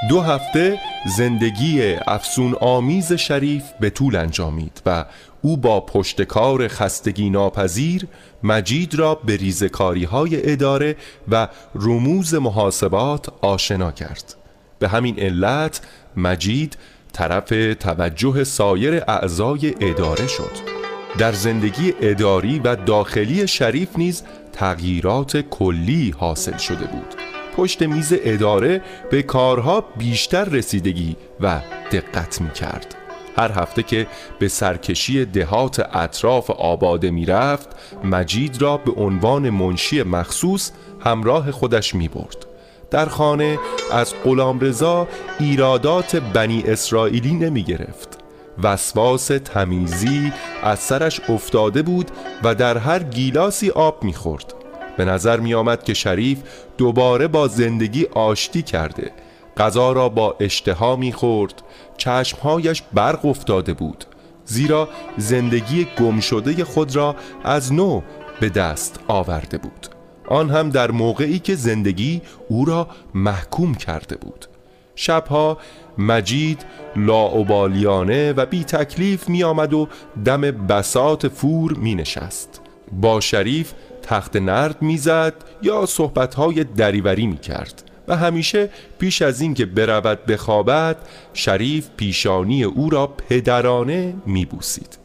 دو هفته زندگی افسون آمیز شریف به طول انجامید و او با پشتکار خستگی ناپذیر مجید را به ریزکاری های اداره و رموز محاسبات آشنا کرد. به همین علت مجید طرف توجه سایر اعضای اداره شد. در زندگی اداری و داخلی شریف نیز تغییرات کلی حاصل شده بود. پشت میز اداره به کارها بیشتر رسیدگی و دقت می کرد هر هفته که به سرکشی دهات اطراف آباده می رفت مجید را به عنوان منشی مخصوص همراه خودش می برد در خانه از رضا ایرادات بنی اسرائیلی نمی گرفت وسواس تمیزی از سرش افتاده بود و در هر گیلاسی آب می خورد به نظر می آمد که شریف دوباره با زندگی آشتی کرده. غذا را با اشتها می خورد چشمهایش برق افتاده بود. زیرا زندگی گم شده خود را از نو به دست آورده بود. آن هم در موقعی که زندگی او را محکوم کرده بود. شبها مجید لاعبالیانه و بی تکلیف می آمد و دم بسات فور می نشست با شریف تخت نرد می‌زد یا صحبتهای دریوری می‌کرد و همیشه پیش از اینکه برود بخوابد شریف پیشانی او را پدرانه میبوسید.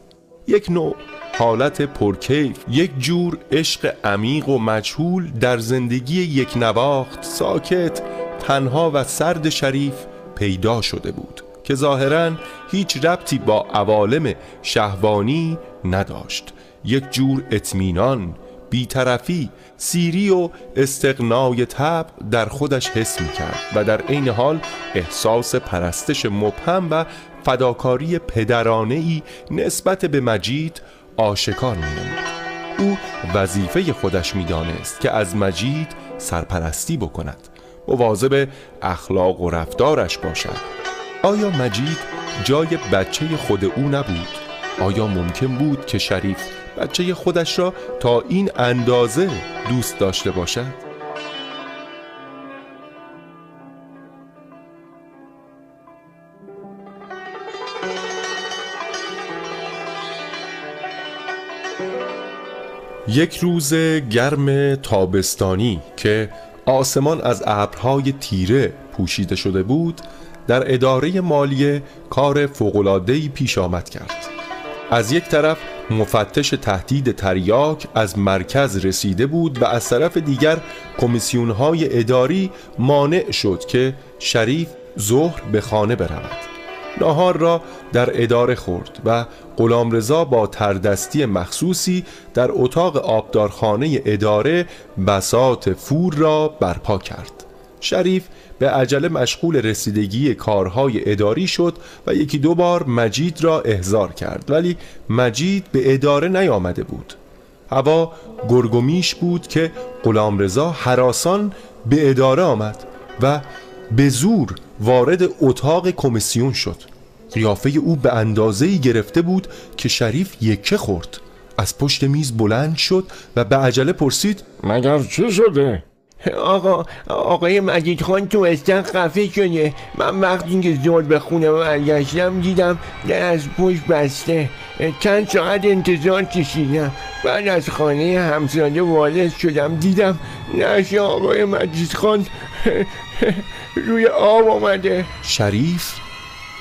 یک نوع حالت پرکیف یک جور عشق عمیق و مجهول در زندگی یک نواخت ساکت تنها و سرد شریف پیدا شده بود که ظاهرا هیچ ربطی با عوالم شهوانی نداشت. یک جور اطمینان بیطرفی سیری و استقنای تب در خودش حس می کرد و در عین حال احساس پرستش مبهم و فداکاری پدرانه ای نسبت به مجید آشکار می نمود. او وظیفه خودش می دانست که از مجید سرپرستی بکند مواظب اخلاق و رفتارش باشد آیا مجید جای بچه خود او نبود؟ آیا ممکن بود که شریف بچه خودش را تا این اندازه دوست داشته باشد؟ یک روز گرم تابستانی که آسمان از ابرهای تیره پوشیده شده بود در اداره مالیه کار فوقلادهی پیش آمد کرد از یک طرف مفتش تهدید تریاک از مرکز رسیده بود و از طرف دیگر کمیسیون های اداری مانع شد که شریف ظهر به خانه برود. ناهار را در اداره خورد و غلامرضا با تردستی مخصوصی در اتاق آبدارخانه اداره بسات فور را برپا کرد. شریف به عجله مشغول رسیدگی کارهای اداری شد و یکی دو بار مجید را احضار کرد ولی مجید به اداره نیامده بود. هوا گرگومیش بود که غلامرضا حراسان به اداره آمد و به زور وارد اتاق کمیسیون شد. قیافه او به اندازه‌ای گرفته بود که شریف یکه خورد. از پشت میز بلند شد و به عجله پرسید مگر چی شده؟ آقا آقای مجید خان تو استن خفه شده من وقتی که زور به خونه برگشتم دیدم در از پشت بسته. چند ساعت انتظار کشیدم. بعد از خانه همساده وارد شدم. دیدم نش آقای مجید خان [laughs] روی آب آمده. شریف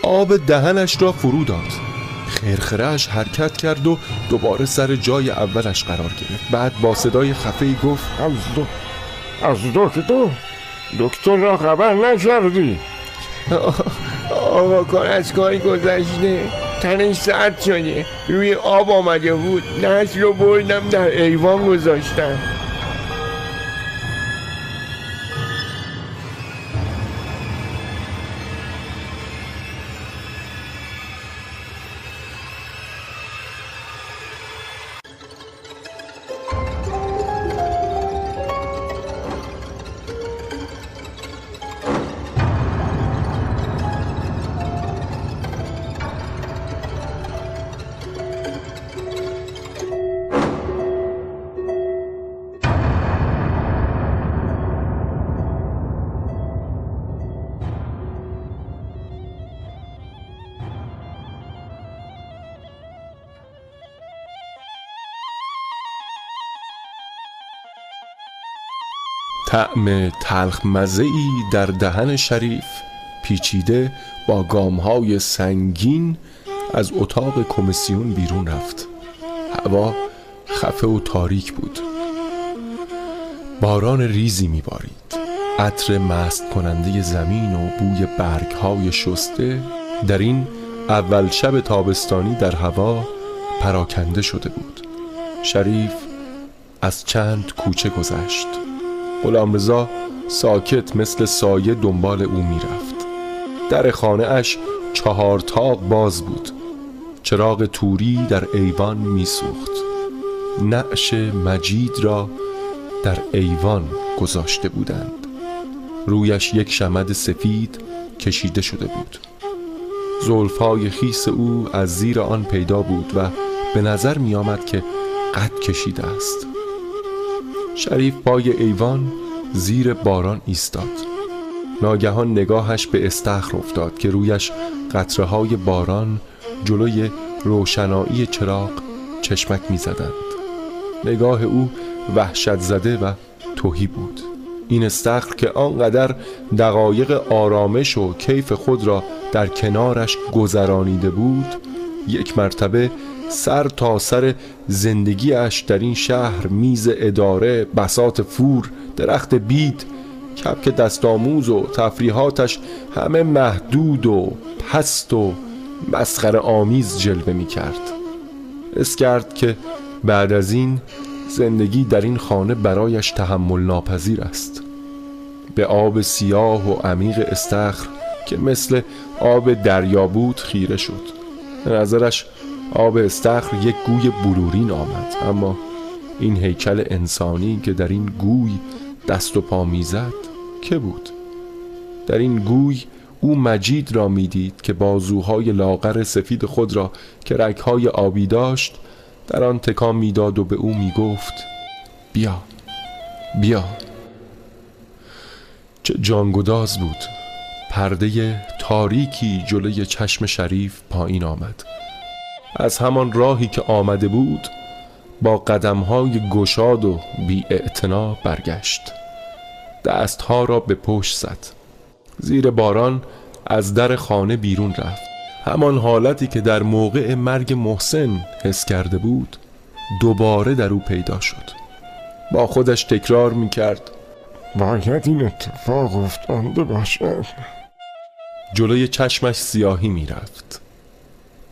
آب دهنش را فرو داد. خرخرهش حرکت کرد و دوباره سر جای اولش قرار گرفت. بعد با صدای خفه گفت از دکتر دکتر را خبر نکردی. آقا کار از کاری گذشته. تنش سرد شده. روی آب آمده بود. نسل رو بردم در ایوان گذاشتم. طعم تلخ ای در دهن شریف پیچیده با گامهای سنگین از اتاق کمیسیون بیرون رفت. هوا خفه و تاریک بود. باران ریزی میبارید. عطر مست کننده زمین و بوی برگ های شسته در این اول شب تابستانی در هوا پراکنده شده بود. شریف از چند کوچه گذشت. غلامرضا ساکت مثل سایه دنبال او می‌رفت. در خانه اش چهار تاق باز بود. چراغ توری در ایوان میسوخت. نعش مجید را در ایوان گذاشته بودند. رویش یک شمد سفید کشیده شده بود. زلفای خیس او از زیر آن پیدا بود و به نظر می آمد که قد کشیده است. شریف پای ایوان زیر باران ایستاد ناگهان نگاهش به استخر افتاد که رویش قطره های باران جلوی روشنایی چراغ چشمک می زدند. نگاه او وحشت زده و توهی بود این استخر که آنقدر دقایق آرامش و کیف خود را در کنارش گذرانیده بود یک مرتبه سر تا سر زندگیش در این شهر میز اداره بسات فور درخت بید کپک دستاموز و تفریحاتش همه محدود و پست و مسخره آمیز جلوه می کرد اس کرد که بعد از این زندگی در این خانه برایش تحمل ناپذیر است. به آب سیاه و عمیق استخر که مثل آب دریا بود خیره شد. نظرش آب استخر یک گوی بلورین آمد اما این هیکل انسانی که در این گوی دست و پا می‌زد که بود؟ در این گوی او مجید را می‌دید که بازوهای لاغر سفید خود را که رگهای آبی داشت در آن تکان می‌داد و به او می‌گفت بیا بیا. چه جانگداز بود. پرده تاریکی جلوی چشم شریف پایین آمد. از همان راهی که آمده بود با قدمهای گشاد و بی برگشت. دستها را به پشت زد. زیر باران از در خانه بیرون رفت. همان حالتی که در موقع مرگ محسن حس کرده بود دوباره در او پیدا شد. با خودش تکرار می کرد باید این اتفاق افتانده باشد جلوی چشمش سیاهی می رفت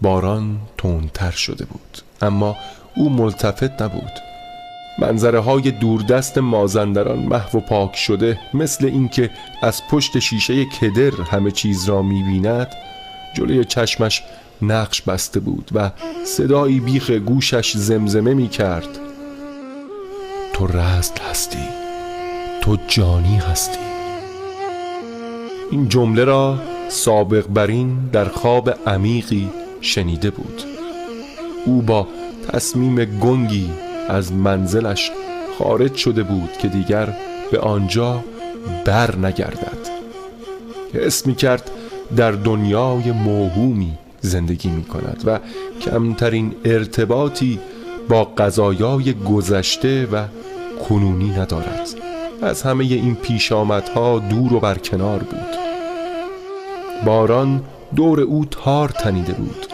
باران تندتر شده بود. اما او ملتفت نبود. منظره های دوردست مازندران محو و پاک شده مثل اینکه از پشت شیشه کدر همه چیز را می‌بیند جلوی چشمش نقش بسته بود و صدایی بیخ گوشش زمزمه می کرد تو رست هستی تو جانی هستی. این جمله را سابق برین در خواب عمیقی شنیده بود. او با تصمیم گنگی از منزلش خارج شده بود که دیگر به آنجا بر نگردد. حس می کرد در دنیای موهومی زندگی می کند و کمترین ارتباطی با قضایای گذشته و کنونی ندارد. از همه این پیشامدها دور و برکنار بود. باران دور او تار تنیده بود.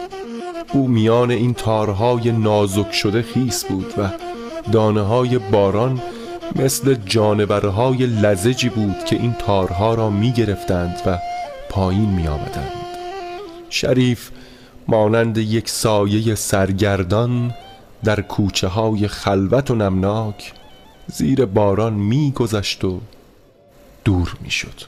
او میان این تارهای نازک شده خیس بود و دانه های باران مثل جانورهای لزجی بود که این تارها را می گرفتند و پایین می آمدند شریف مانند یک سایه سرگردان در کوچه های خلوت و نمناک زیر باران می گذشت و دور می شد